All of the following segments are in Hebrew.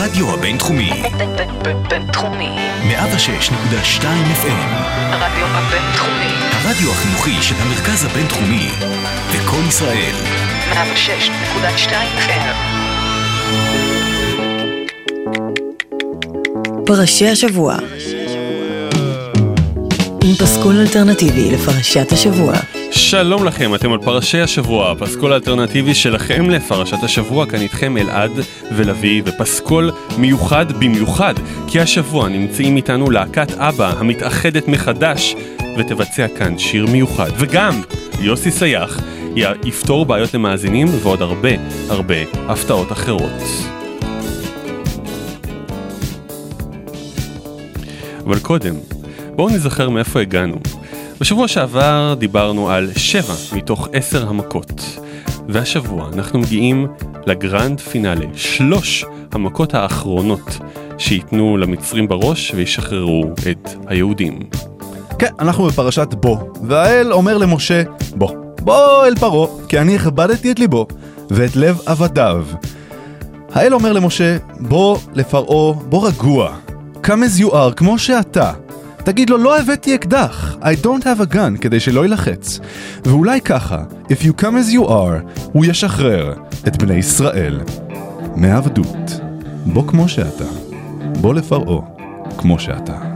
הרדיו הבינתחומי. בינתחומי. 106.2 FM. הרדיו הבינתחומי. הרדיו החינוכי של המרכז הבינתחומי. לקום ישראל. 106.2 FM. פרשי השבוע עם פסקול אלטרנטיבי לפרשת השבוע. שלום לכם, אתם על פרשי השבוע, פסקול האלטרנטיבי שלכם לפרשת השבוע, כאן איתכם אלעד ולוי, ופסקול מיוחד במיוחד, כי השבוע נמצאים איתנו להקת אבא המתאחדת מחדש, ותבצע כאן שיר מיוחד, וגם יוסי סייח יפתור בעיות למאזינים ועוד הרבה הרבה הפתעות אחרות. אבל קודם, בואו נזכר מאיפה הגענו. בשבוע שעבר דיברנו על שבע מתוך עשר המכות, והשבוע אנחנו מגיעים לגרנד פינאלי, שלוש המכות האחרונות שייתנו למצרים בראש וישחררו את היהודים. כן, אנחנו בפרשת בוא, והאל אומר למשה, בוא, בוא אל פרעה, כי אני הכבדתי את ליבו ואת לב עבדיו. האל אומר למשה, בוא לפרעה, בוא רגוע, you are, כמו שאתה. תגיד לו, לא הבאתי אקדח, I don't have a gun, כדי שלא ילחץ. ואולי ככה, if you come as you are, הוא ישחרר את בני ישראל מעבדות. בוא כמו שאתה, בוא לפרעה כמו שאתה.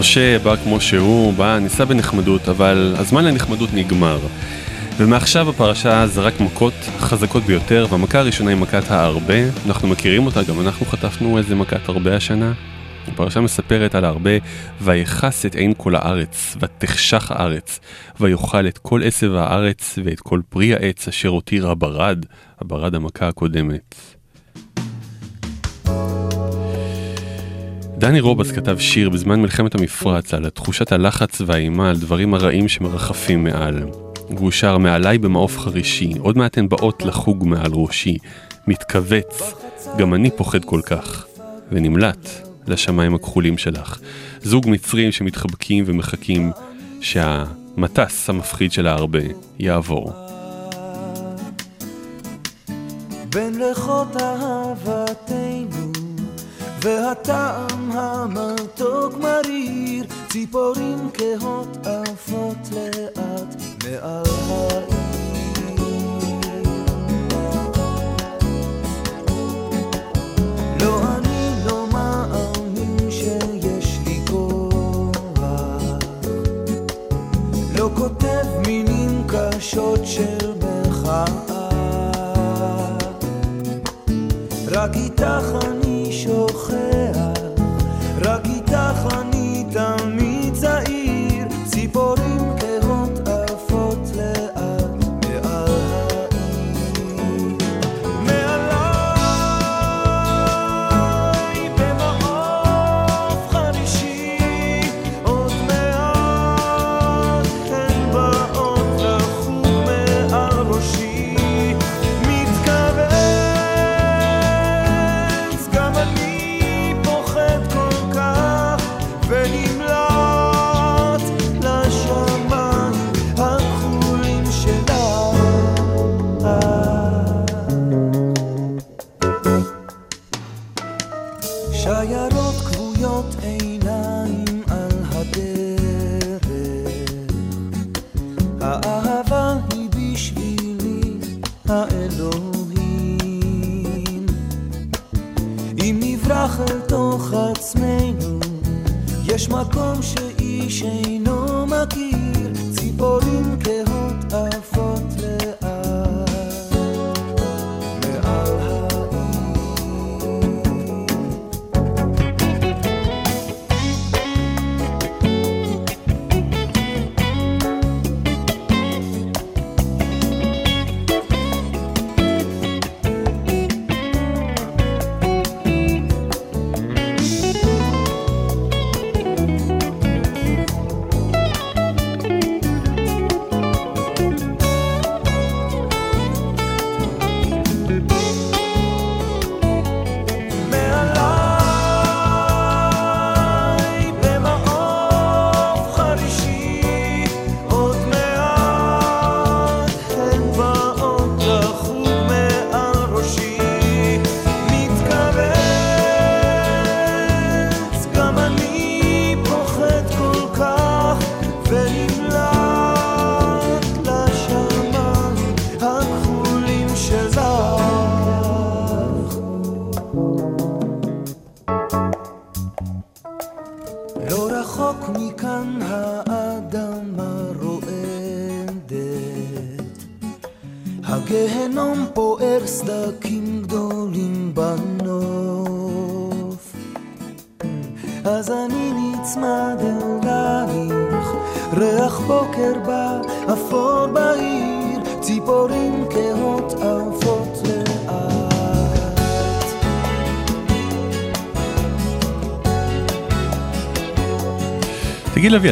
משה בא כמו שהוא, בא, ניסה בנחמדות, אבל הזמן לנחמדות נגמר. ומעכשיו הפרשה זה רק מכות חזקות ביותר, והמכה הראשונה היא מכת הארבה, אנחנו מכירים אותה, גם אנחנו חטפנו איזה מכת הרבה השנה. הפרשה מספרת על הרבה, ויכס את עין כל הארץ, ותחשך הארץ, ויאכל את כל עשב הארץ, ואת כל פרי העץ אשר הותיר הברד, הברד המכה הקודמת. דני רובס כתב שיר בזמן מלחמת המפרץ על תחושת הלחץ והאימה על דברים הרעים שמרחפים מעל. והוא שר מעליי במעוף חרישי, עוד מעט הן באות לחוג מעל ראשי. מתכווץ, גם אני פוחד כל כך. ונמלט לשמיים הכחולים שלך. זוג מצרים שמתחבקים ומחכים שהמטס המפחיד של ההרבה יעבור. בין ריחות אהבתנו והטעם ציפורים כהות עפות לאט מעל העיר. לא לא לא כותב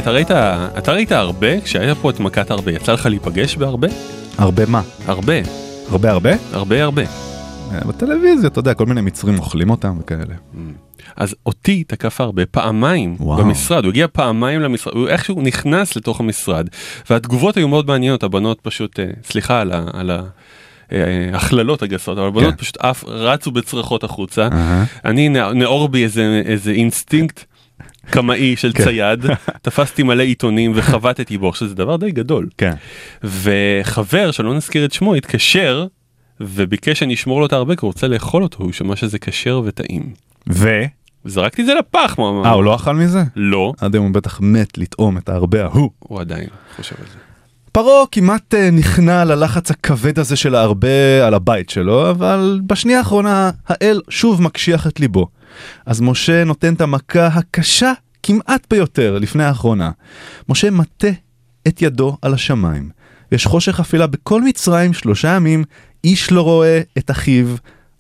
אתה ראית, אתה ראית ארבה? כשהיה פה את מכת ארבה, יצא לך להיפגש בארבה? הרבה מה? הרבה, הרבה הרבה? הרבה הרבה. אה, בטלוויזיה, אתה יודע, כל מיני מצרים אוכלים אותם וכאלה. אז אותי תקף ארבה פעמיים וואו. במשרד, הוא הגיע פעמיים למשרד, הוא איכשהו נכנס לתוך המשרד, והתגובות היו מאוד מעניינות, הבנות פשוט, אה, סליחה על ה... על ה אה, הכללות הגסות, אבל הבנות כן. פשוט עף, רצו בצרחות החוצה. אהה. אני נא- נאור בי איזה, איזה אינסטינקט קמאי של כן. צייד, תפסתי מלא עיתונים וחבטתי בו, עכשיו זה דבר די גדול. כן. וחבר שלא נזכיר את שמו התקשר וביקש שאני אשמור לו את כי הוא רוצה לאכול אותו, הוא שמע שזה כשר וטעים. ו? זרקתי את זה לפח, מה? אה, הוא לא אכל מזה? לא, עד היום הוא בטח מת לטעום את ההרבה ההוא. הוא עדיין חושב על זה. פרעה כמעט אה, נכנע ללחץ הכבד הזה של ההרבה על הבית שלו, אבל בשנייה האחרונה האל שוב מקשיח את ליבו. אז משה נותן את המכה הקשה כמעט ביותר לפני האחרונה. משה מטה את ידו על השמיים. יש חושך אפלה בכל מצרים שלושה ימים, איש לא רואה את אחיו,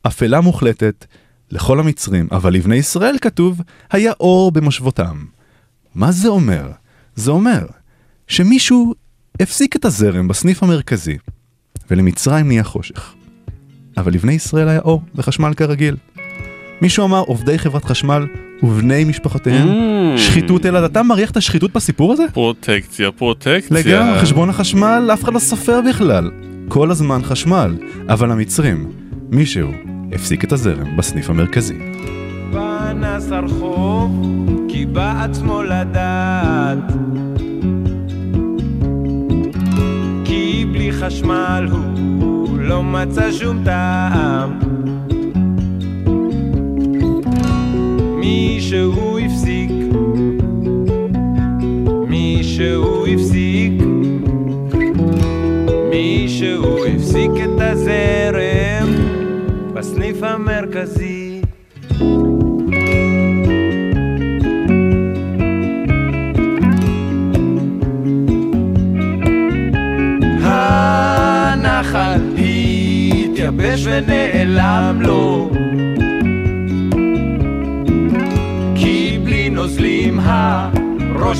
אפלה מוחלטת לכל המצרים, אבל לבני ישראל כתוב, היה אור במושבותם. מה זה אומר? זה אומר שמישהו הפסיק את הזרם בסניף המרכזי, ולמצרים נהיה חושך. אבל לבני ישראל היה אור וחשמל כרגיל. מישהו אמר עובדי חברת חשמל ובני משפחותיהם, Mm. שחיתות אלעד, אתה מריח את השחיתות בסיפור הזה? פרוטקציה, פרוטקציה. לגמרי, חשבון החשמל, אף אחד לא סופר בכלל. כל הזמן חשמל, אבל המצרים, מישהו הפסיק את הזרם בסניף המרכזי. פנס הרחוב, כי בעצמו לדעת. כי בלי חשמל הוא לא מצא שום טעם. מישהו הפסיק, מישהו הפסיק, מישהו הפסיק את הזרם בסניף המרכזי. הנחל התייבש ונעלם לו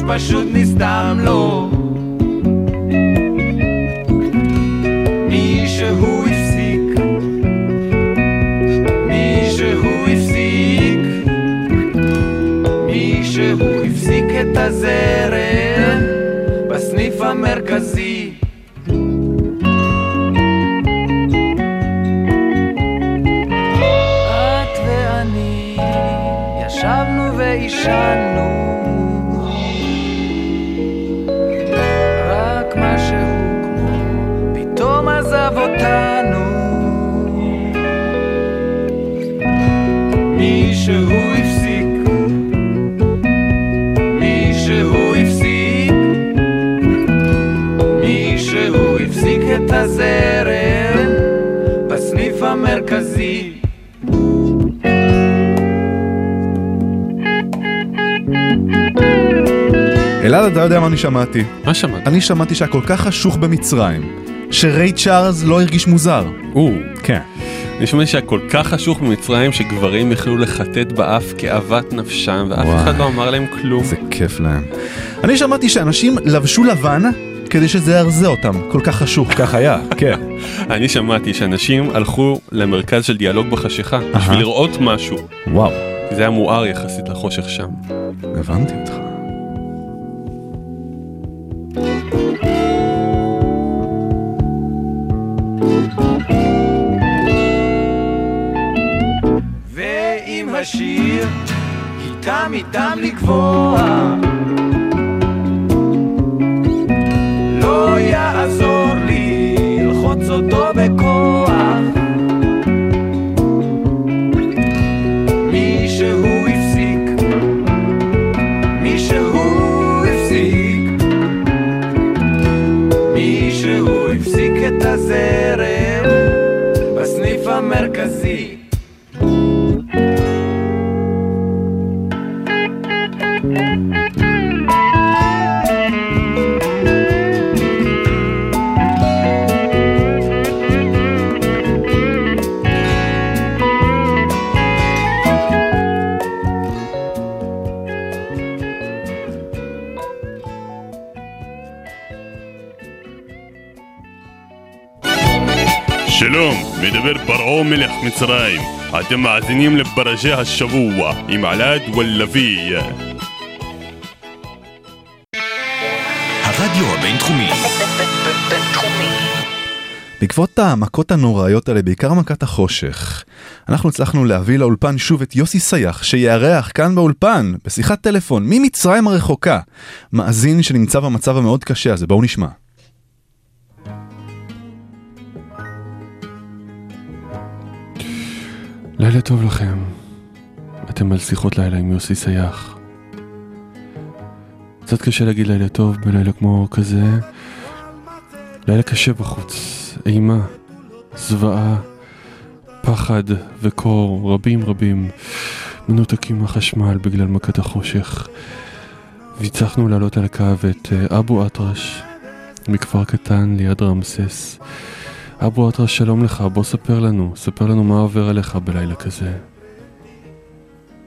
פשוט נסתם לו מישהו הפסיק. מישהו הפסיק. מישהו הפסיק את הזרם בסניף המרכזי. את מישהו הפסיק מישהו הפסיק מישהו הפסיק את הזרם בסניף המרכזי אלעד, אתה יודע מה אני שמעתי? מה שמעת? אני שמעתי שהיה כל כך חשוך במצרים, שריי צ'ארלס לא הרגיש מוזר. או, אני שומע שהיה כל כך חשוך במצרים שגברים יכלו לחטט באף כאוות נפשם ואף וואי. אחד לא אמר להם כלום. זה כיף להם. אני שמעתי שאנשים לבשו לבן כדי שזה ירזה אותם, כל כך חשוך, כך היה, כן. אני שמעתי שאנשים הלכו למרכז של דיאלוג בחשיכה בשביל לראות משהו. וואו, זה היה מואר יחסית לחושך שם. הבנתי אותך. איתם איתם לקבוע אתם מאזינים לפרשי השבוע עם עלד ולוי. הרדיו הבינתחומי, בינתחומי. בעקבות המכות הנוראיות האלה, בעיקר מכת החושך, אנחנו הצלחנו להביא לאולפן שוב את יוסי סייח, שיארח כאן באולפן, בשיחת טלפון, ממצרים הרחוקה, מאזין שנמצא במצב המאוד קשה הזה, בואו נשמע. לילה טוב לכם. אתם על שיחות לילה עם יוסי סייח. קצת קשה להגיד לילה טוב בלילה כמו כזה. לילה קשה בחוץ, אימה, זוועה, פחד וקור, רבים רבים מנותקים מהחשמל בגלל מכת החושך. והצלחנו להעלות על הקו את אה, אבו אטרש, מכפר קטן ליד רמסס. אבו אטרש, שלום לך, בוא ספר לנו, ספר לנו מה עובר עליך בלילה כזה.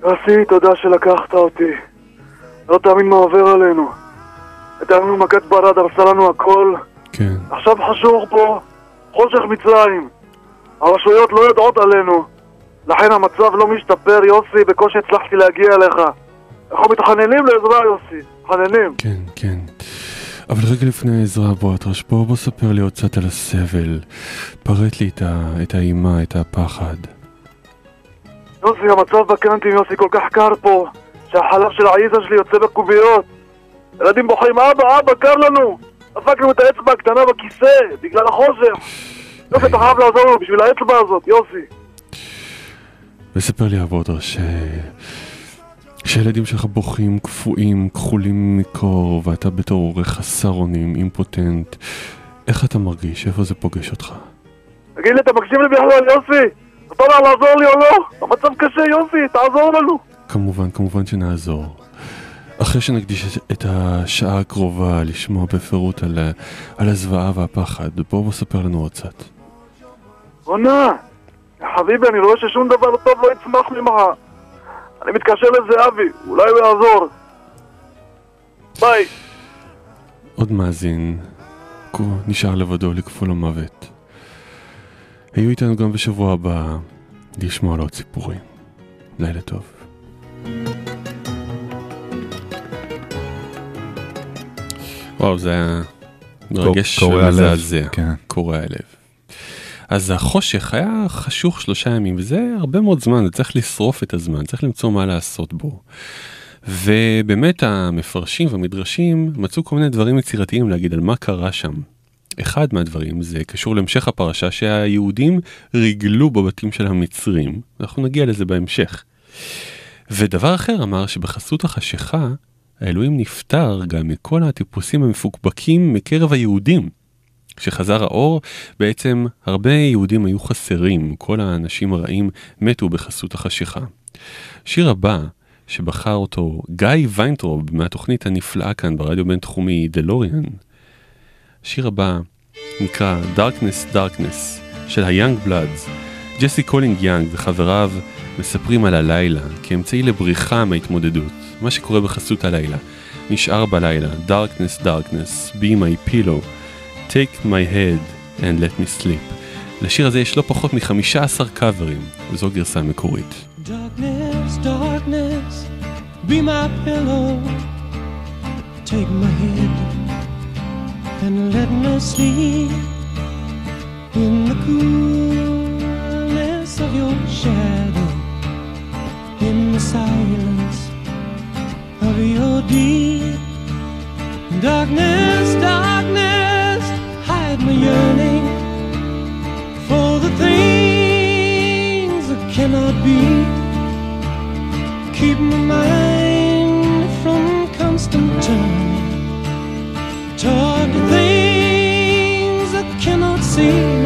יוסי, תודה שלקחת אותי. לא תאמין מה עובר עלינו. הייתה לנו מכת ברד, הרסה לנו הכל. כן, עכשיו חשוך פה, חושך מצרים. הרשויות לא יודעות עלינו. לכן המצב לא משתפר, יוסי, בקושי הצלחתי להגיע אליך. אנחנו מתחננים לעזרה, יוסי. מתחננים. כן, כן. אבל רגע לפני העזרה, בוא אטרש, בוא, בוא ספר לי עוד קצת על הסבל. פרט לי את, ה, את האימה, את הפחד. יוסי, המצב בקנטים, יוסי, כל כך קר פה, שהחלב של העיזה שלי יוצא בקוביות. ילדים בוכים, אבא, אבא, קר לנו! דפקנו את האצבע הקטנה בכיסא, בגלל החושך. יוסי, אתה חייב לעזור לנו בשביל האצבע הזאת, יוסי. וספר לי אבו אטרש, ש... שהילדים שלך בוכים, קפואים, כחולים מקור, ואתה בתור הורה חסר אונים, אימפוטנט. איך אתה מרגיש? איפה זה פוגש אותך? תגיד לי, אתה מקשיב לי בכלל, יוסי? אתה אומר לעזור לי או לא? המצב קשה, יוסי, תעזור לנו. כמובן, כמובן שנעזור. אחרי שנקדיש את- השעה הקרובה לשמוע בפירוט על, על הזוועה והפחד, בוא בוא ספר לנו עוד קצת. רונה, חביבי, אני רואה ששום דבר טוב לא יצמח ממך. אני מתקשר לזהבי, אולי הוא יעזור. ביי. עוד מאזין, כו- נשאר לבדו לכפול המוות. היו איתנו גם בשבוע הבא לשמוע על עוד סיפורים. לילה טוב. וואו, זה היה מרגש ומזעזע. כן. קורע לב. אז החושך היה חשוך שלושה ימים, וזה הרבה מאוד זמן, צריך לשרוף את הזמן, צריך למצוא מה לעשות בו. ובאמת המפרשים והמדרשים מצאו כל מיני דברים יצירתיים להגיד על מה קרה שם. אחד מהדברים זה קשור להמשך הפרשה שהיהודים ריגלו בבתים של המצרים, אנחנו נגיע לזה בהמשך. ודבר אחר אמר שבחסות החשיכה, האלוהים נפטר גם מכל הטיפוסים המפוקפקים מקרב היהודים. כשחזר האור, בעצם הרבה יהודים היו חסרים, כל האנשים הרעים מתו בחסות החשיכה. השיר הבא, שבחר אותו גיא ויינטרוב מהתוכנית הנפלאה כאן ברדיו הבינתחומי דלוריאן, השיר הבא נקרא Darkness Darkness של ה-Young Bloods. ג'סי קולינג יאנג וחבריו מספרים על הלילה כאמצעי לבריחה מההתמודדות, מה שקורה בחסות הלילה. נשאר בלילה, Darkness Darkness, be my pillow, take my head and let me sleep. לשיר הזה יש לא פחות מ-15 קאברים, וזו גרסה מקורית. Darkness, darkness, be my pillow. Take my head and let me sleep in the coolness of your shadow, in the silence of your deep. Darkness, darkness, my yearning for the things that cannot be. Keep my mind from constant turning toward the things I cannot see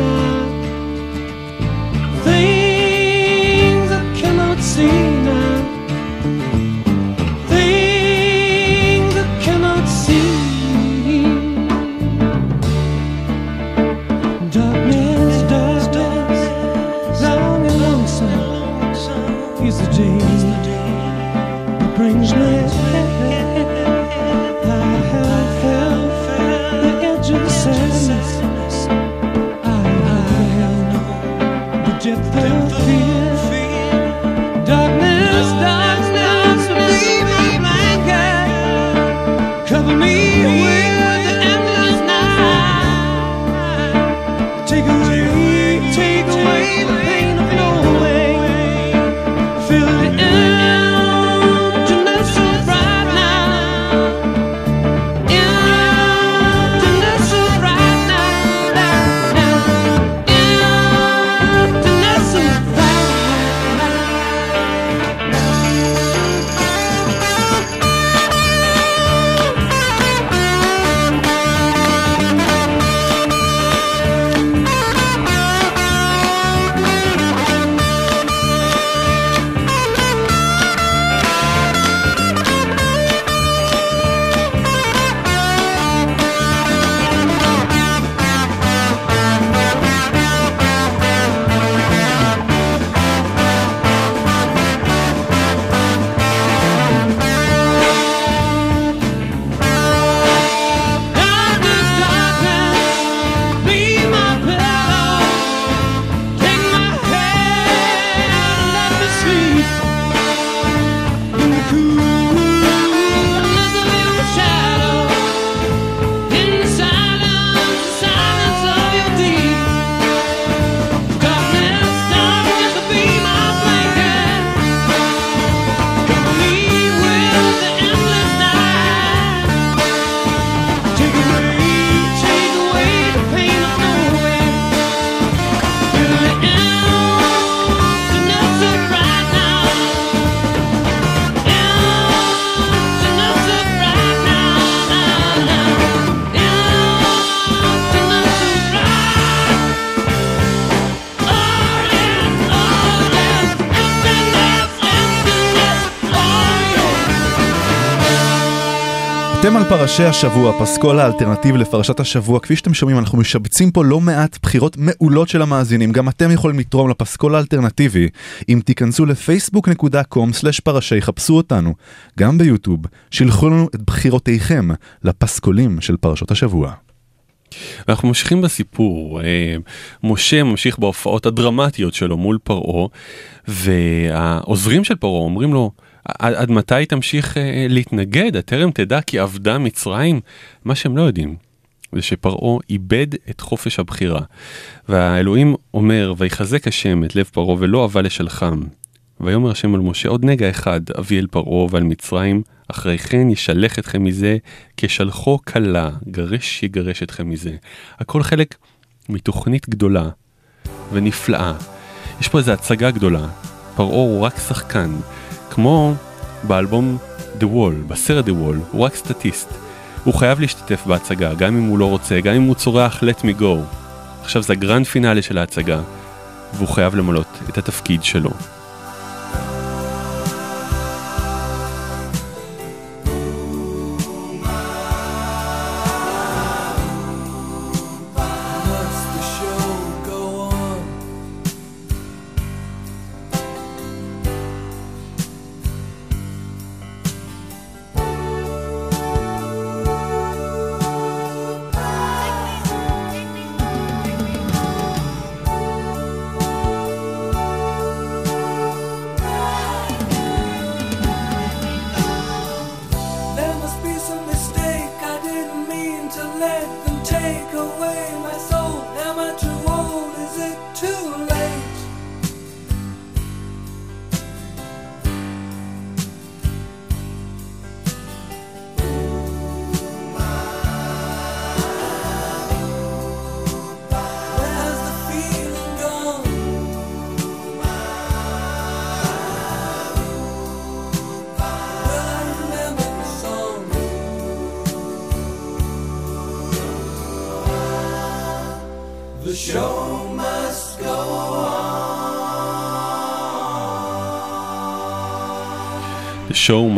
אתם על פרשי השבוע, פסקול האלטרנטיבי לפרשת השבוע. כפי שאתם שומעים, אנחנו משבצים פה לא מעט בחירות מעולות של המאזינים. גם אתם יכולים לתרום לפסקול האלטרנטיבי. אם תיכנסו לפייסבוק.com/פרשי, חפשו אותנו. גם ביוטיוב, שילחו לנו את בחירותיכם לפסקולים של פרשות השבוע. אנחנו ממשיכים בסיפור, אה, משה ממשיך בהופעות הדרמטיות שלו מול פרעה, והעוזרים של פרעה אומרים לו, עד, עד מתי תמשיך אה, להתנגד? הטרם תדע כי אבדה מצרים? מה שהם לא יודעים, זה שפרעה איבד את חופש הבחירה. והאלוהים אומר, ויחזק השם את לב פרעה ולא אבה לשלחם. ויאמר השם אל משה, עוד נגע אחד אביא אל פרעה ועל מצרים, אחרי כן ישלח אתכם מזה, כשלחו כלה, גרש יגרש אתכם מזה. הכל חלק מתוכנית גדולה ונפלאה. יש פה איזו הצגה גדולה. פרעה הוא רק שחקן, כמו באלבום The Wall, בסרט The Wall, הוא רק סטטיסט. הוא חייב להשתתף בהצגה, גם אם הוא לא רוצה, גם אם הוא צורח Let me go. עכשיו זה הגרנד פינאלי של ההצגה, והוא חייב למלות את התפקיד שלו.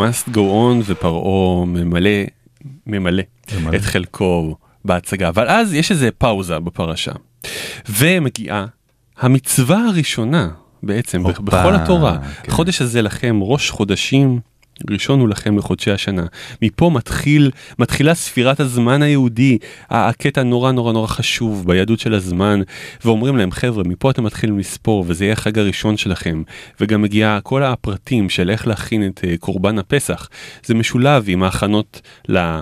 Must go on ופרעה ממלא, ממלא את חלקו בהצגה. אבל אז יש איזה פאוזה בפרשה. ומגיעה המצווה הראשונה בעצם הופה, בכל התורה. כן. החודש הזה לכם ראש חודשים. ראשון הוא לכם לחודשי השנה. מפה מתחיל, מתחילה ספירת הזמן היהודי, הקטע נורא נורא נורא חשוב ביהדות של הזמן, ואומרים להם חבר'ה מפה אתם מתחילים לספור וזה יהיה החג הראשון שלכם, וגם מגיעה כל הפרטים של איך להכין את אה, קורבן הפסח, זה משולב עם ההכנות ל...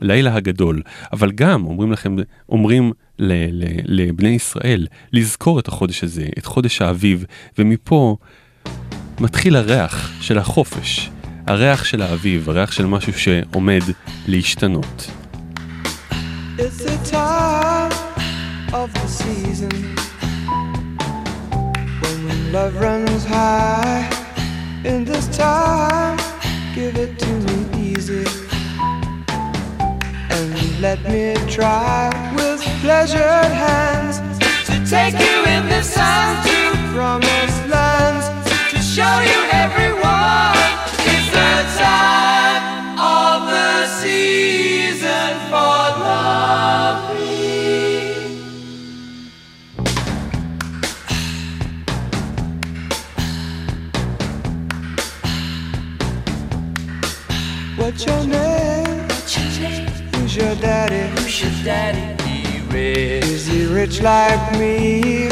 לילה הגדול, אבל גם אומרים לכם, אומרים ל, ל, לבני ישראל לזכור את החודש הזה, את חודש האביב, ומפה מתחיל הריח של החופש, הריח של האביב, הריח של משהו שעומד להשתנות. It's the time of the season when love runs high. In this time, give it to me easy and let me try with pleasured hands to take you in the sun to promised lands to show you everyone. What's your name? Who's your daddy? Who's your daddy? He rich. Is he rich like me?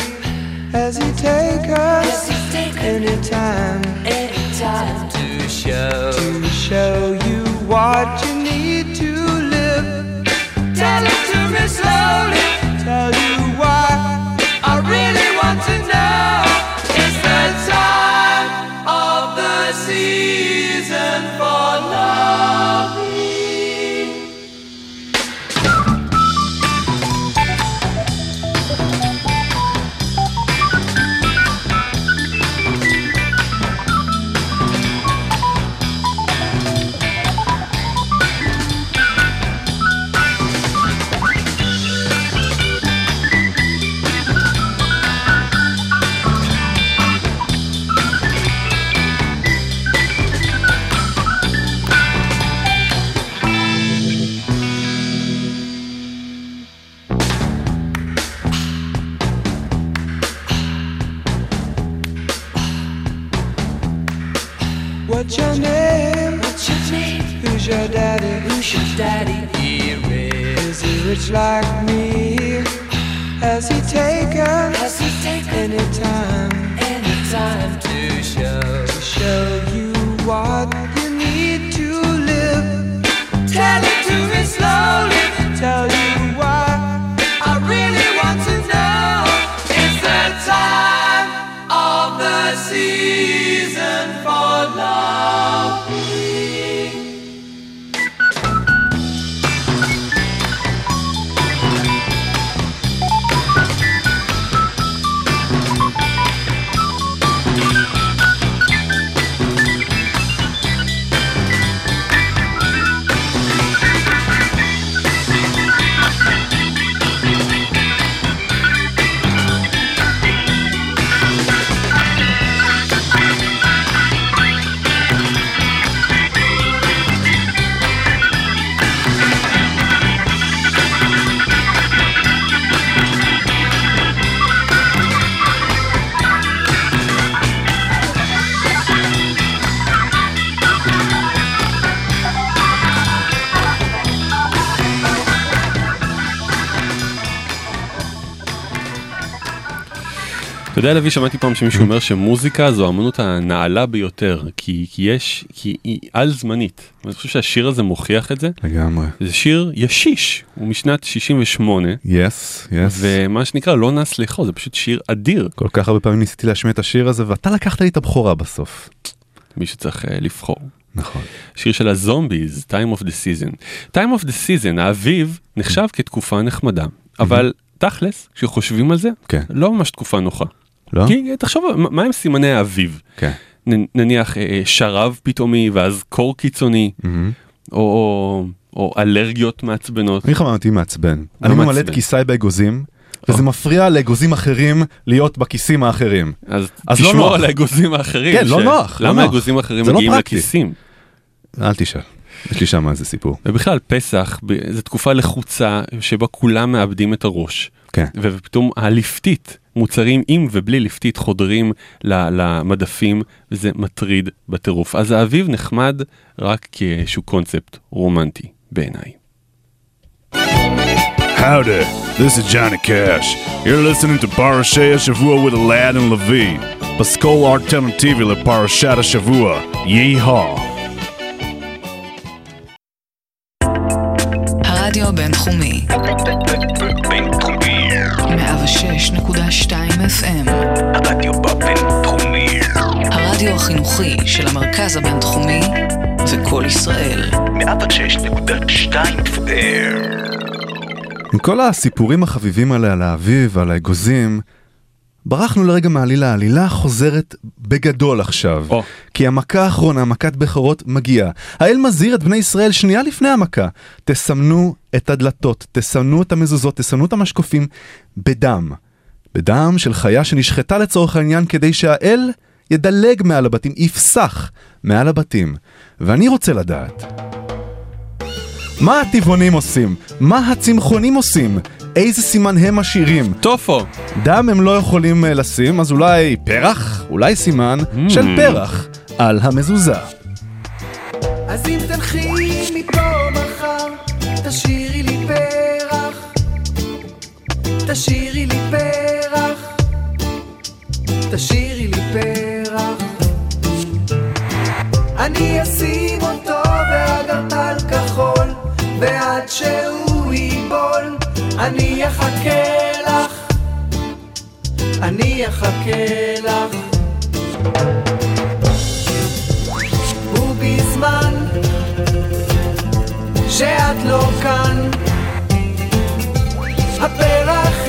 Has he take us anytime? Anytime to show to show you what you need to live. Tell it to me slowly. Tell you why I really want to know. Who's your daddy? Who's your daddy? Is he rich like me? Has he taken? Has he taken any time? Any time to show to show יודע לוי שמעתי פעם שמישהו אומר שמוזיקה זו האמנות הנעלה ביותר כי, כי יש כי היא על זמנית. אני חושב שהשיר הזה מוכיח את זה. לגמרי. זה שיר ישיש הוא משנת 68 יס, יס. ומה שנקרא לא נס לאכול זה פשוט שיר אדיר כל כך הרבה פעמים ניסיתי להשמיע את השיר הזה ואתה לקחת לי את הבכורה בסוף. מי שצריך uh, לבחור. נכון. שיר של הזומביז time of the season. time of the season האביב נחשב כתקופה נחמדה אבל תכלס כשחושבים על זה כן. לא ממש תקופה נוחה. לא? כי תחשוב מה הם סימני האביב. כן. נניח אה, אה, שרב פתאומי ואז קור קיצוני מהמם. או, או, אלרגיות מעצבנות. אני חממתי מעצבן. אני לא ממלא את. כיסיי באגוזים, וזה או. מפריע לאגוזים אחרים להיות בכיסים האחרים. אז, לא תשמור. על האגוזים האחרים. כן, לא נוח, לא למה. האגוזים האחרים לא מגיעים. לכיסים? אל תשאל, יש לי שם איזה סיפור. ובכלל פסח זו תקופה לחוצה שבה כולם מאבדים את הראש. כן. ופתאום הליפתית, מוצרים עם ובלי ליפתית חודרים ל- למדפים וזה מטריד בטירוף. אז האביב נחמד רק כאיזשהו קונספט רומנטי בעיניי. Howdy, this is Johnny Cash. You're listening to Parashay Shavua with Aladdin Levy. Pascal Alternative לפרשת השבוע. Yeehaw. הרדיו הבינתחומי, בינתחומי. 106.2 FM, הרדיו בבינתחומי. הרדיו החינוכי של המרכז הבינתחומי זה קול ישראל. 106.2 FM. עם כל הסיפורים החביבים האלה על האביב ועל האגוזים, ברחנו לרגע מעלילה, העלילה חוזרת בגדול עכשיו. או. כי המכה האחרונה, מכת בכורות, מגיעה. האל מזהיר את בני ישראל שנייה לפני המכה. תסמנו את הדלתות, תסמנו את המזוזות, תסמנו את המשקופים בדם. בדם של חיה שנשחטה לצורך העניין כדי שהאל ידלג מעל הבתים, יפסח מעל הבתים. ואני רוצה לדעת, מה הטבעונים עושים? מה הצמחונים עושים? איזה סימן הם משאירים? טופו! דם הם לא יכולים אה, לשים, אז אולי פרח? אולי סימן Mm. של פרח על המזוזה. אז אם תלכי מפה מחר, תשאירי לי פרח. תשאירי לי פרח. תשאירי לי פרח. אני אשים אותו באגרטל כחול, ועד שהוא אני אחכה לך. אני אחכה לך. ובזמן שאת לא כאן, הפרח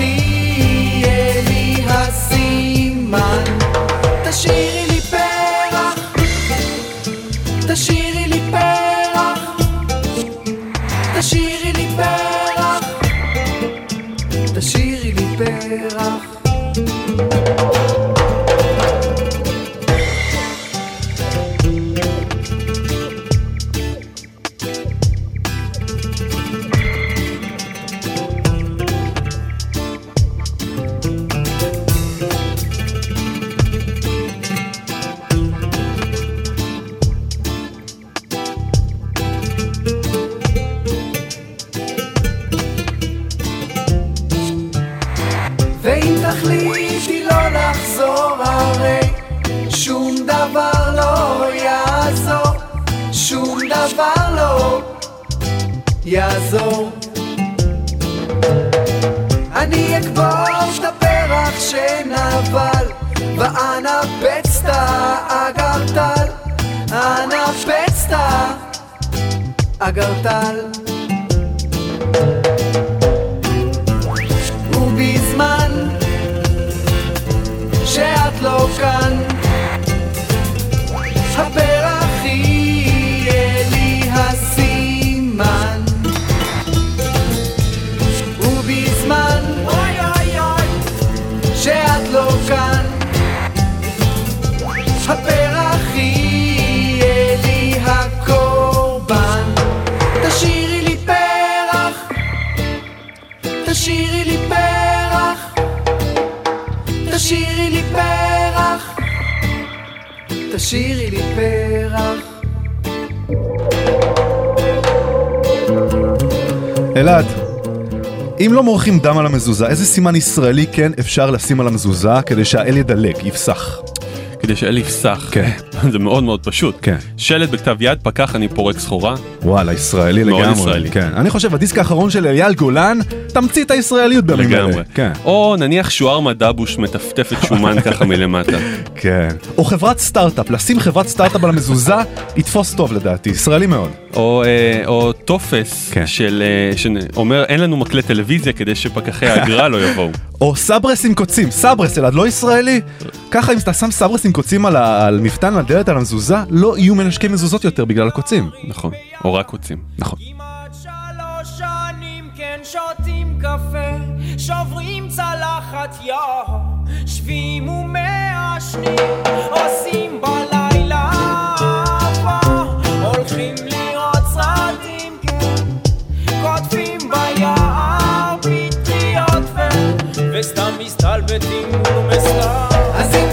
תשאירי לי פרח. אלעד, אם לא מורחים דם על המזוזה, איזה סימן ישראלי כן אפשר לשים על המזוזה כדי שהאל ידלק, יפסח? כדי שאל יפסח. כן. זה מאוד מאוד פשוט. כן. שלט בכתב יד, פקח אני פורק סחורה. וואלה, ישראלי מאוד לגמרי. ישראלי. כן. אני חושב, הדיסק האחרון של אייל גולן, תמצית הישראליות בימים האלה. לגמרי. כן. או נניח שוער דבוש מטפטפת שומן ככה מלמטה. כן. או חברת סטארט-אפ, לשים חברת סטארט-אפ על המזוזה, יתפוס טוב לדעתי, ישראלי מאוד. או, אה, או טופס כן. של, אה, שאומר אין לנו מקלט טלוויזיה כדי שפקחי האגרה לא יבואו. או סברס עם קוצים, סברס אלעד לא ישראלי? ככה אם אתה שם סברס עם קוצים על, ה- על מפתן על הדלת על המזוזה, לא יהיו מנשקי מזוזות יותר בגלל הקוצים. נכון. או רק קוצים. נכון. כן שותים קפה, שוברים צלחת יום, שבים ומעשנים, עושים בלילה ו- וסתם מסתלבטים מול מסתר. אז אם תלכי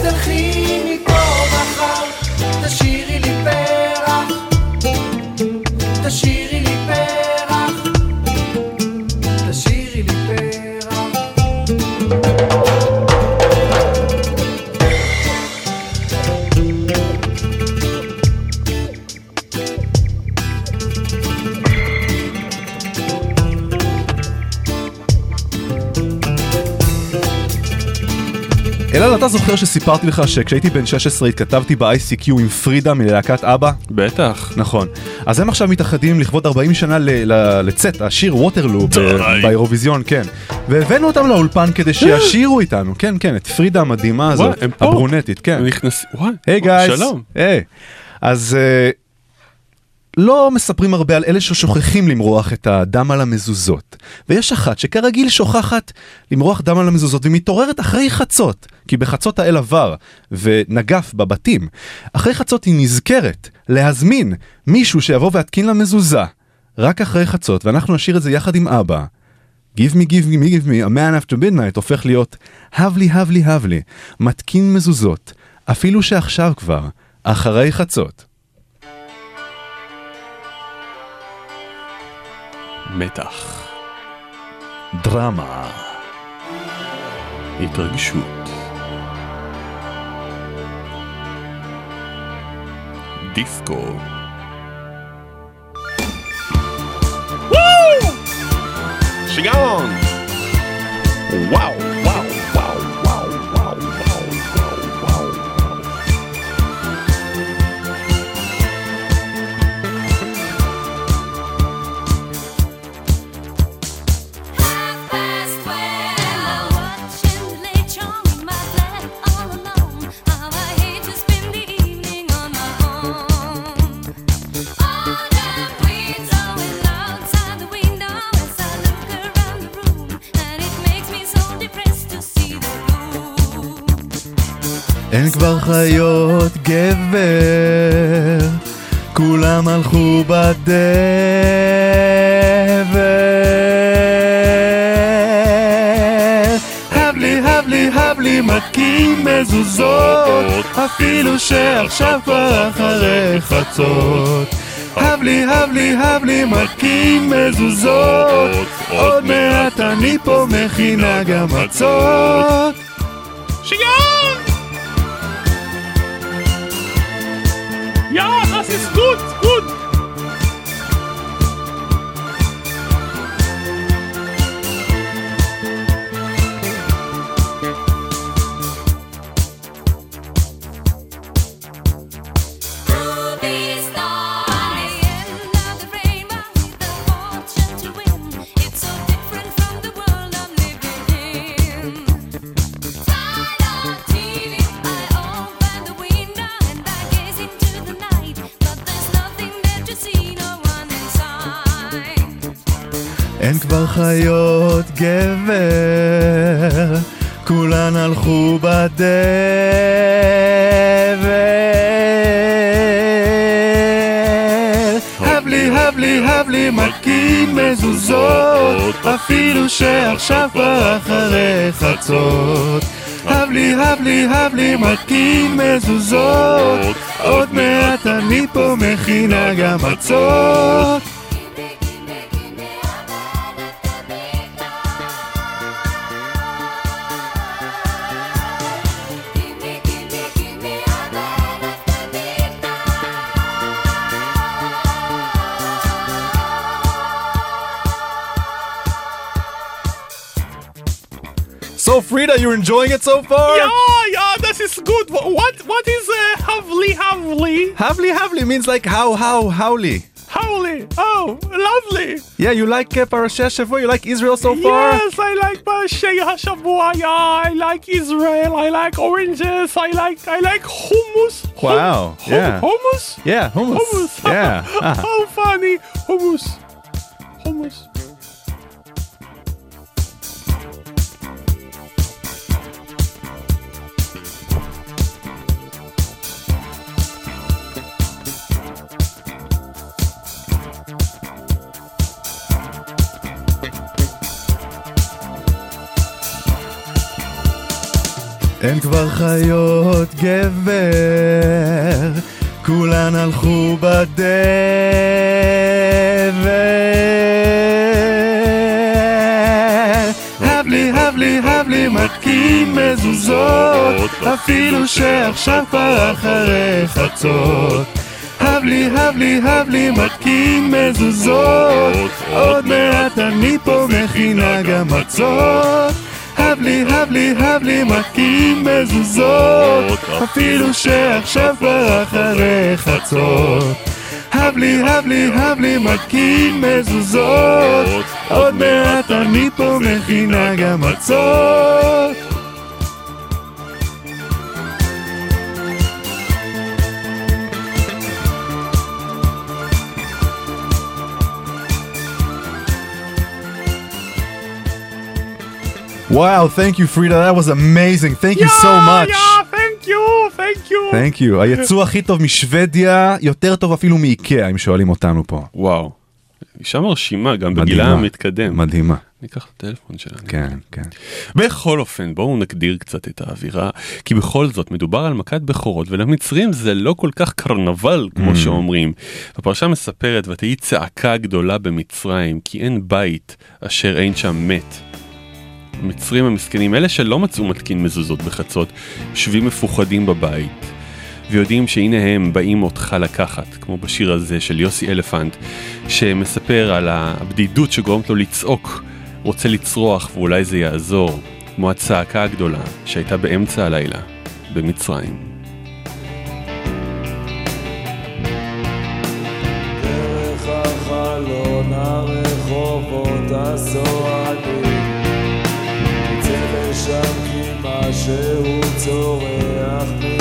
אלעד, אתה זוכר שסיפרתי לך שכשהייתי בן 16 התכתבתי ב-ICQ עם פרידה מלהקת אבא? בטח. נכון. אז הם עכשיו מתאחדים לכבוד 40 שנה לצאת, השיר ווטרלו. באירוויזיון, כן. והבאנו אותם לאולפן כדי שישירו איתנו, כן, כן, את פרידה המדהימה הזאת. הברונטית, כן. הם נכנסים, וואי. היי גייז. שלום. היי. אז אה, לא מספרים הרבה על אלה ששוכחים למרוח את הדם על המזוזות. ויש אחת שכרגיל שוכחת למרוח דם על המזוזות ומתעוררת אחרי חצות, כי בחצות האל עבר ונגף בבתים. אחרי חצות היא נזכרת להזמין מישהו שיבוא ויתקין לה מזוזה. רק אחרי חצות, ואנחנו נשאיר את זה יחד עם אבא. Give me, give me, give me, a man after midnight הופך להיות הבלי, הבלי, הבלי, מתקין מזוזות, אפילו שעכשיו כבר, אחרי חצות. מתח. דרמה. התרגשות. דיסקו. שיגעון! וואו, וואו, וואו, אין כבר חיות גבר, כולם הלכו בדבר. הבלי, הבלי, הבלי, מתקין מזוזות, אפילו שעכשיו כבר אחרי חצות. הבלי, הבלי, הבלי, מתקין מזוזות, עוד מעט אני פה מכינה גם מצות. כבר אחרי חצות. הבלי, הבלי, הבלי, מתקין מזוזות, עוד מעט אני פה מכינה גם מצות. Enjoying it so far? Yeah, yeah, this is good. What, what is uh, Havli Havli? Havli Havli means like how, how, howly. Howli. Oh, lovely. Yeah, you like uh, Parashat Shavua? You like Israel so far? Yes, I like Parashei HaShavua. Yeah, I like Israel. I like oranges. I like I like hummus. Hum- Wow, hum- yeah. Hummus. Yeah, hummus. Hummus. Yeah. Ah. How funny. Hummus. Hummus. אין כבר חיות גבר, כולן הלכו בדבר. הבלי, הבלי, הבלי, מתקין מזוזות, אפילו שעכשיו כבר אחרי חצות. הבלי, הבלי, הבלי, מתקין מזוזות, עוד מעט אני פה מכינה גם מצות. הבלי, הבלי, הבלי, מתקין מזוזות, אפילו שעכשיו כבר אחרי חצות. הבלי, הבלי, הבלי, מתקין מזוזות, עוד מעט אני פה מכינה גם מצות. Wow, thank you, Frida. That was amazing. Thank you so much. Yeah, thank you, thank you. Thank you. היצוא הכי טוב משוודיה, יותר טוב אפילו מאיקאה, אם שואלים אותנו פה. וואו. אישה מרשימה, גם. בגילה המתקדם. מדהימה. ניקח את הטלפון שלה. כן, כן. בכל אופן, בואו נגדיר קצת את האווירה, כי בכל זאת מדובר על מכת בכורות, ולמצרים זה לא כל כך קרנבל, כמו Mm. שאומרים. הפרשה מספרת, ותהי צעקה גדולה במצרים, כי אין בית אשר אין שם מת. המצרים המסכנים, אלה שלא מצאו מתקין מזוזות בחצות, יושבים מפוחדים בבית, ויודעים שהנה הם באים אותך לקחת, כמו בשיר הזה של יוסי אלפנט, שמספר על הבדידות שגורמת לו לצעוק, רוצה לצרוח ואולי זה יעזור, כמו הצעקה הגדולה שהייתה באמצע הלילה, במצרים. הרחובות הסועדים משהו צורח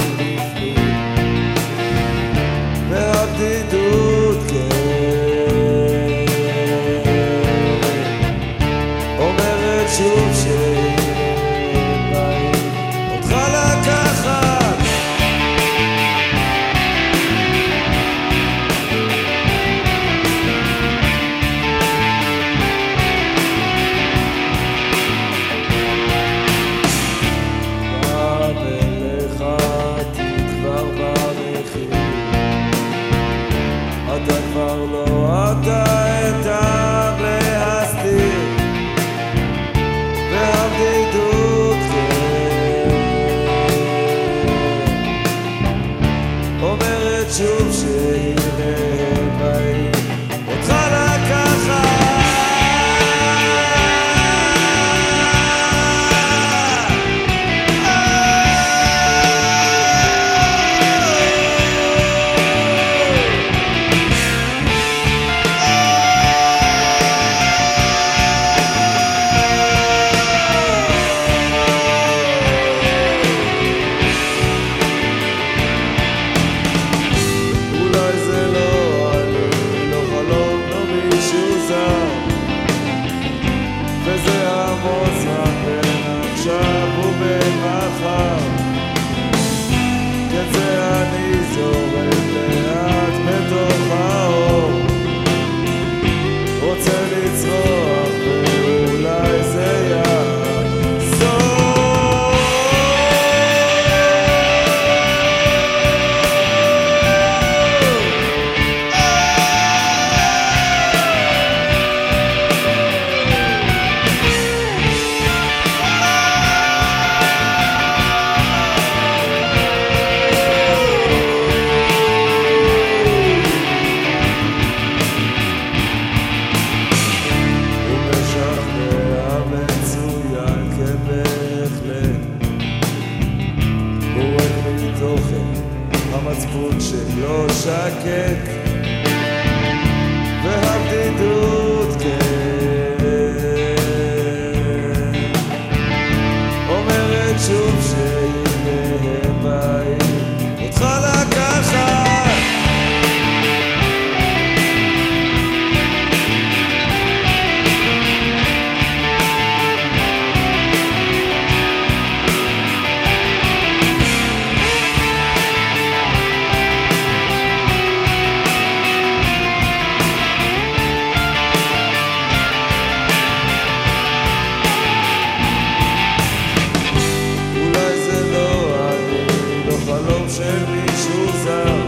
חלום של מישהו זר.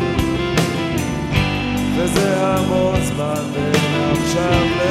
וזה המון זמן בין עכשיו לבין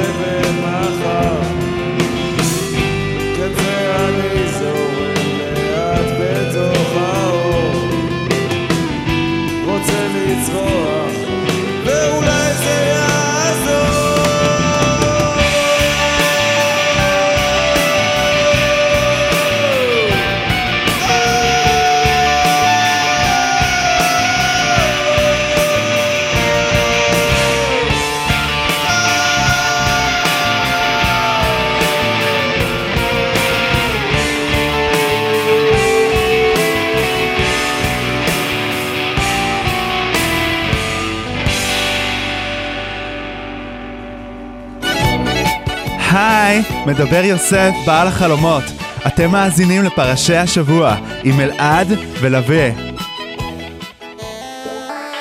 מדבר יוסף, בעל החלומות. אתם מאזינים לפרשי השבוע עם אלעד ולווה.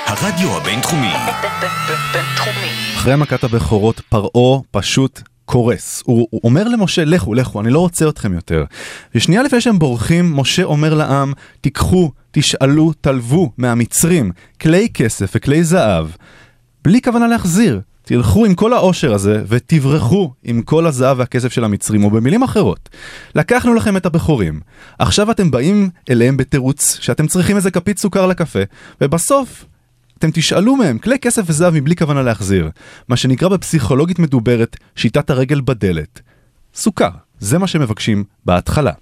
הרדיו הבינתחומי. בינתחומי. אחרי מכת הבכורות, פרעה פשוט קורס. הוא, הוא אומר למשה, לכו, לכו, אני לא רוצה אתכם יותר. ושנייה לפני שהם בורחים, משה אומר לעם, תיקחו, תשאלו, תלוו מהמצרים כלי כסף וכלי זהב, בלי כוונה להחזיר. תלכו עם כל העושר הזה ותברחו עם כל הזהב והכסף של המצרים, או במילים אחרות, לקחנו לכם את הבכורים, עכשיו אתם באים אליהם בתירוץ שאתם צריכים איזה כפית סוכר לקפה, ובסוף אתם תשאלו מהם כלי כסף וזהב מבלי כוונה להחזיר, מה שנקרא בפסיכולוגית מדוברת שיטת הרגל בדלת. סוכר, זה מה שמבקשים בהתחלה.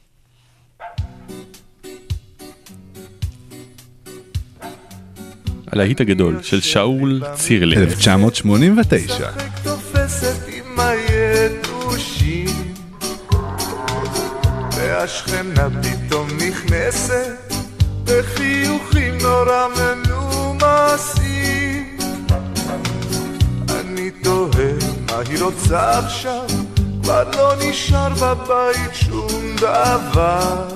הלהיט הגדול של שאול צירלין. 1989. תופסת עם היתושים והשכנה פתאום נכנסת בחיוכים נורא מנומסים אני תוהה מה היא רוצה עכשיו כבר לא נשאר בבית שום דבר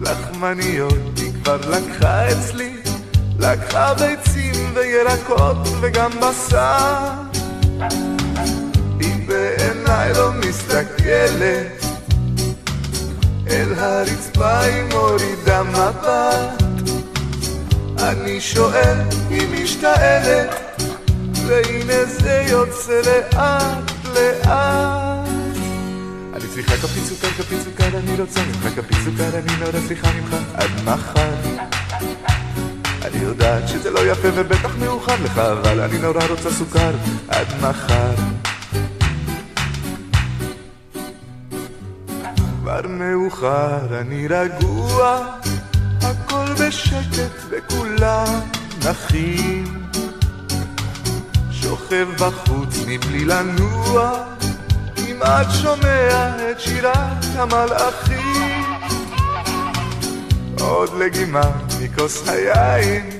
לחמניות היא כבר לקחה אצלי לקחה ביצים וירקות וגם בשר היא בעיניי לא מסתכלת. אל הרצפה היא מורידה מבט. אני שואל היא משתעלת והנה זה יוצא לאט לאט. אני צריכה כפית סוכר, כפית סוכר, אני רוצה ממך כפית סוכר, אני נורא צריכה ממך עד מחר אני יודעת שזה לא יפה ובטח מאוחר לך, אבל אני נורא רוצה סוכר עד מחר. כבר מאוחר, אני רגוע, הכל בשקט וכולם נחים. שוכב בחוץ מבלי לנוע, כמעט שומע את שירת המלאכים. עוד לגימה מכוס היין,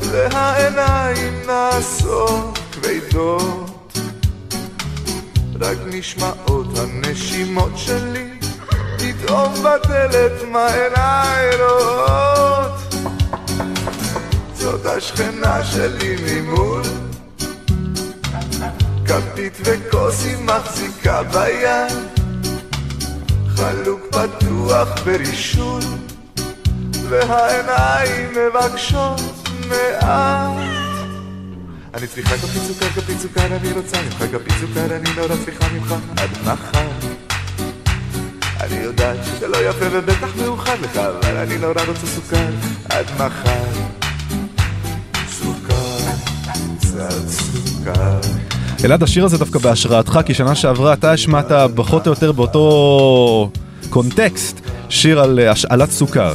והעיניים נעשות כבדות. רק נשמעות הנשימות שלי, פתאום בדלת מה עיניי רואות. זאת השכנה שלי ממול, כפית וכוס היא מחזיקה ביד, חלוק פתוח ברישול. והעיניים מבקשות מעט. אני צריכה כפית סוכר, כפית סוכר, אני רוצה ממך כפית סוכר, אני נורא צריכה ממך עד מחר. אני יודעת שזה לא יפה ובטח מאוחר לך, אבל אני נורא רוצה סוכר עד מחר. סוכר, קצת סוכר. אלעד, השיר הזה דווקא בהשראתך, כי שנה שעברה אתה השמעת פחות או יותר באותו קונטקסט שיר על אה, השאלת סוכר.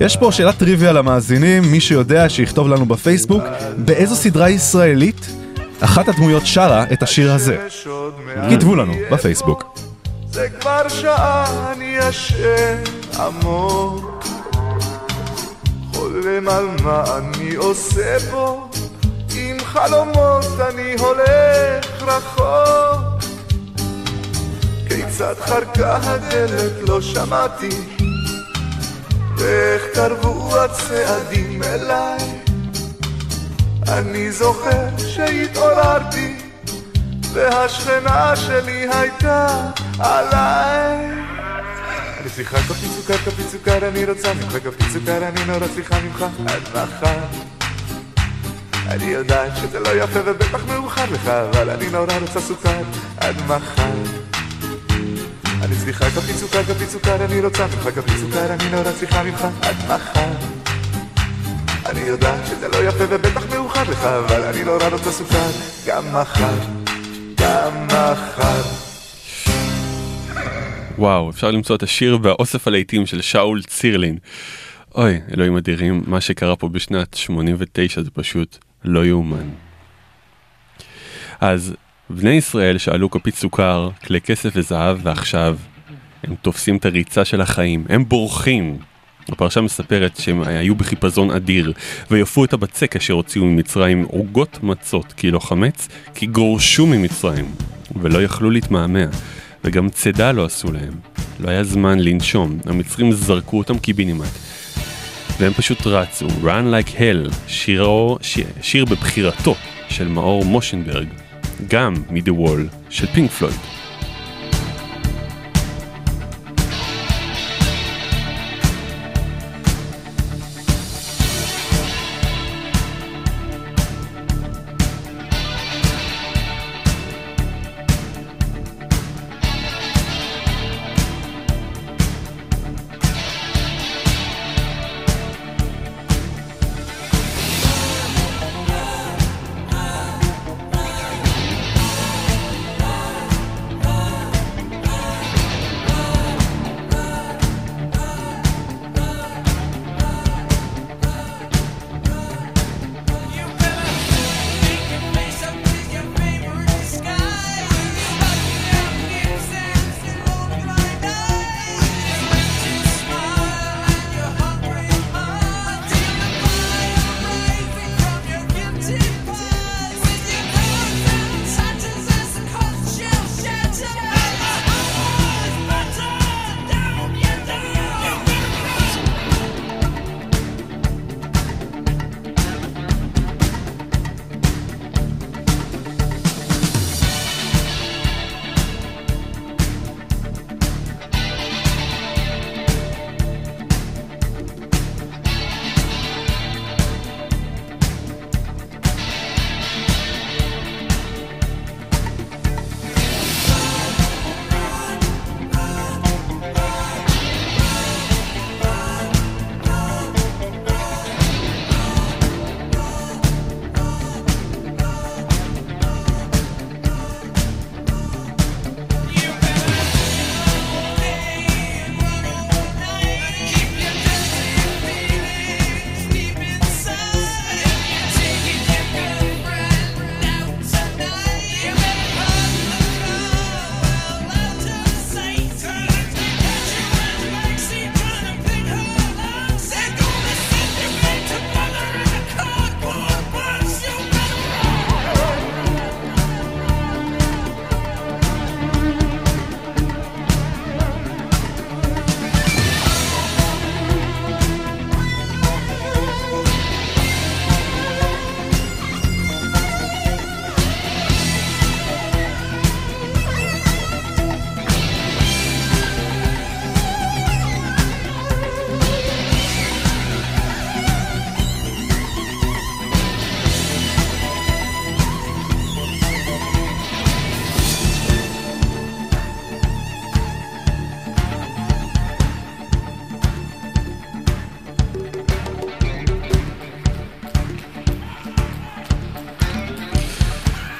יש פה שאלת טריוויה למאזינים, מי שיודע שיכתוב לנו בפייסבוק, באיזו סדרה ישראלית אחת הדמויות שרה את השיר הזה. כתבו לנו בפייסבוק. זה כבר שעה אני ישן עמוק. חולם על מה אני עושה פה. עם חלומות אני הולך רחוק. כיצד חרקה הדלת? לא שמעתי ואיך קרבו הצעדים אליי אני זוכר שהתעוררתי והשכנה שלי הייתה עליי. אני צריכה קופי סוכר, קופי סוכר, אני רוצה ממך קופי סוכר, אני נורא צריכה ממך עד מחר. אני יודעת שזה לא יפה ובטח מאוחר לך, אבל אני נורא רוצה סוכר עד מחר. אני צריכה קופי סוכר, קופי סוכר, אני רוצה ממך קופי סוכר, אני נורא צריכה ממך עד מחר. אני יודעת שזה לא יפה ובטח מאוחר לך, אבל אני נורא רוצה סוכר גם מחר. גם מחר. וואו, אפשר למצוא את השיר והאוסף הלהיטים של שאול צירלין. אוי, אלוהים אדירים, מה שקרה פה בשנת 89 זה פשוט לא יאומן. אז בני ישראל שאלו כפית סוכר, כלי כסף וזהב, ועכשיו הם תופסים את הריצה של החיים, הם בורחים. הפרשה מספרת שהם היו בחיפזון אדיר, ויפו את הבצק אשר הוציאו ממצרים עוגות מצות, כי לא חמץ, כי גורשו ממצרים, ולא יכלו להתמהמה, וגם צידה לא עשו להם. לא היה זמן לנשום, המצרים זרקו אותם קיבינימט. והם פשוט רצו, Run Like Hell, שירו, ש... שיר בבחירתו של מאור מושנברג, גם מ-The Wall של פינק פלויד.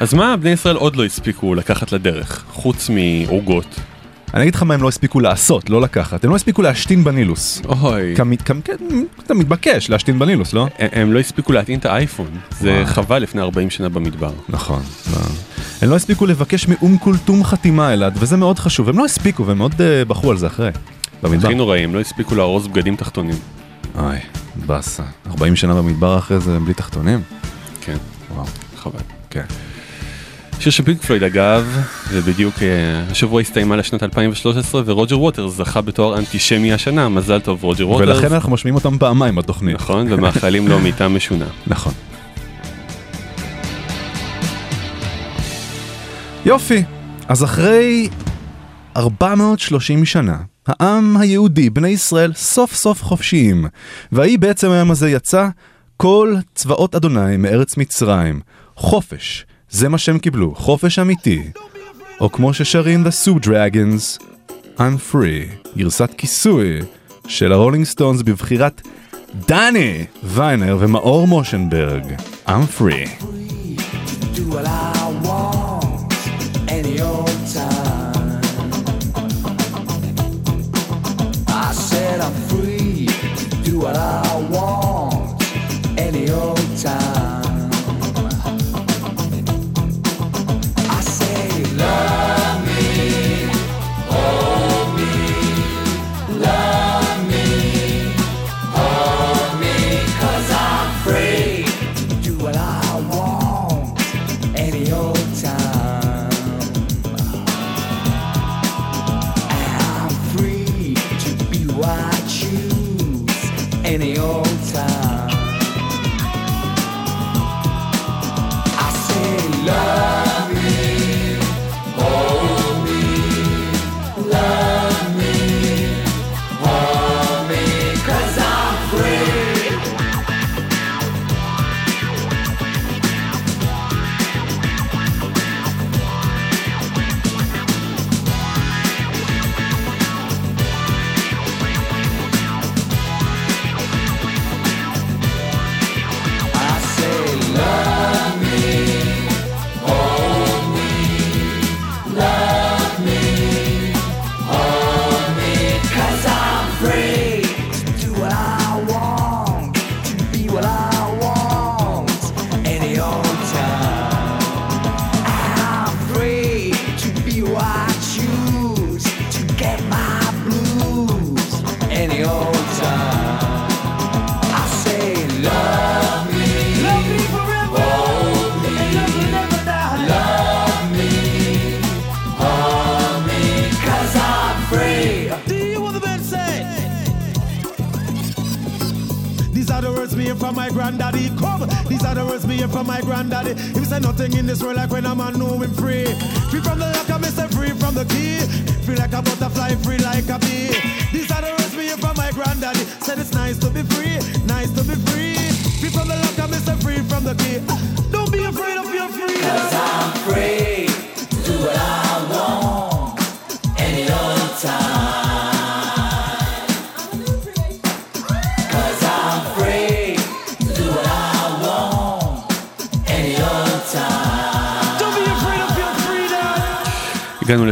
אז מה בני ישראל עוד לא הספיקו לקחת לדרך, חוץ מעוגות אני אגיד לך מה הם לא הספיקו לעשות, לא לקחת. הם לא הספיקו להשתין בנילוס. אוי. כן, אתה מתבקש להשתין בנילוס, לא? הם- לא הספיקו להטעין את האייפון, זה. חבל לפני 40 שנה במדבר. נכון. הם לא הספיקו לבקש מאום כולתום חתימה אלעד, וזה מאוד חשוב. הם לא הספיקו, והם מאוד אה, בכו על זה אחרי. במדבר. הכי נוראי, הם לא הספיקו לארוז בגדים תחתונים. אוי, באסה. 40 שנה במדבר אחרי זה בלי תחתונים? כן, וואו. חבל. כן. שיר של פינק פלויד אגב, ובדיוק אה, השבוע הסתיימה לשנת 2013 ורוג'ר ווטרס זכה בתואר אנטישמי השנה, מזל טוב רוג'ר ווטרס. ולכן אנחנו משמיעים אותם פעמיים בתוכנית. נכון, ומאחלים לו מיטה משונה. נכון. יופי, אז אחרי 430 שנה, העם היהודי, בני ישראל, סוף סוף חופשיים. ויהי בעצם היום הזה יצא כל צבאות אדוני מארץ מצרים. חופש, זה מה שהם קיבלו, חופש אמיתי. או כמו ששרים The Soup Dragons, I'm Free, גרסת כיסוי של הרולינג סטונס בבחירת דני ויינר ומאור מושנברג, I'm Free. do what I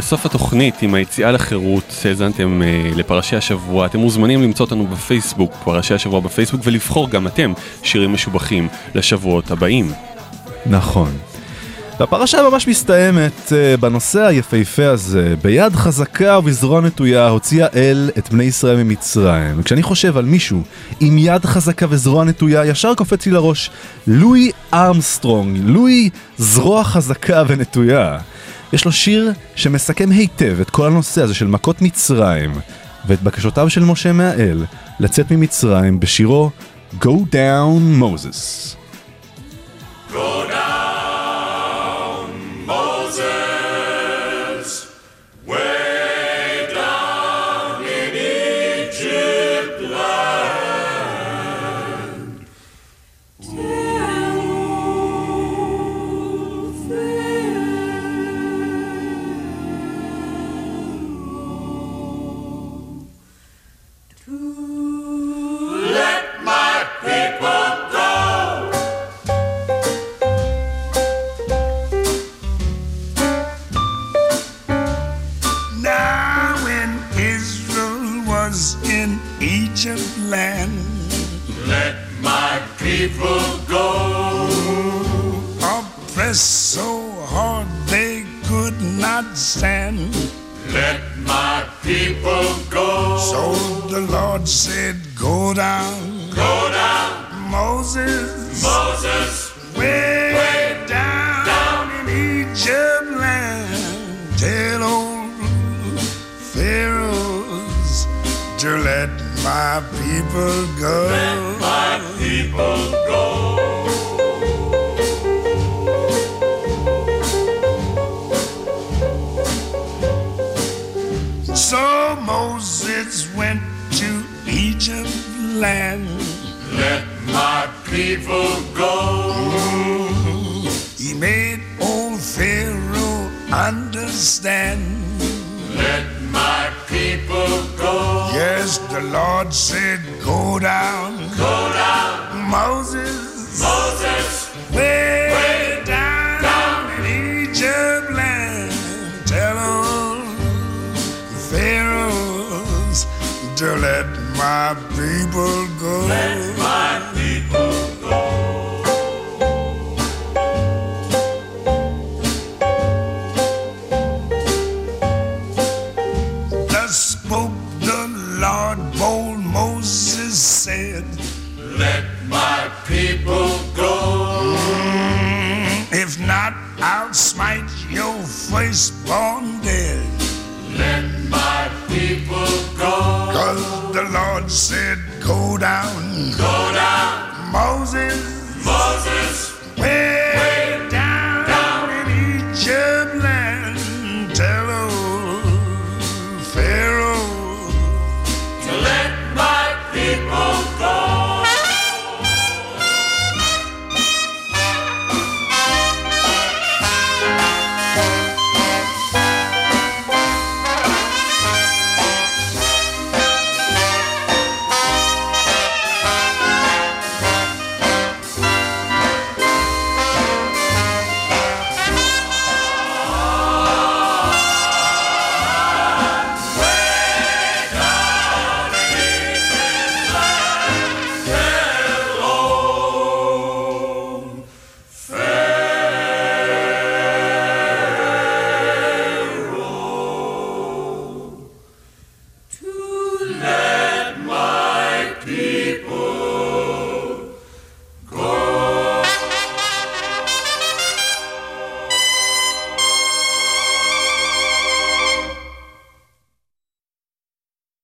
לסוף התוכנית עם היציאה לחירות, האזנתם אה, לפרשי השבוע, אתם מוזמנים למצוא אותנו בפייסבוק, פרשי השבוע בפייסבוק, ולבחור גם אתם שירים משובחים לשבועות הבאים. נכון. והפרשה ממש מסתיימת uh, בנושא היפהפה הזה. ביד חזקה ובזרוע נטויה הוציאה אל את בני ישראל ממצרים. וכשאני חושב על מישהו עם יד חזקה וזרוע נטויה, ישר קופץ לי לראש לואי ארמסטרונג, לואי זרוע חזקה ונטויה. יש לו שיר שמסכם היטב את כל הנושא הזה של מכות מצרים, ואת בקשותיו של משה מהאל לצאת ממצרים בשירו Go Down Moses. Go down. Go down. Moses. Moses. Way, Way down, down. in Egypt land. Tell old Pharaohs to let my people go. Let my people go. So Moses went Land. Let my people go. He made old Pharaoh understand. Let my people go. Yes, the Lord said, Go down. Go down. Moses.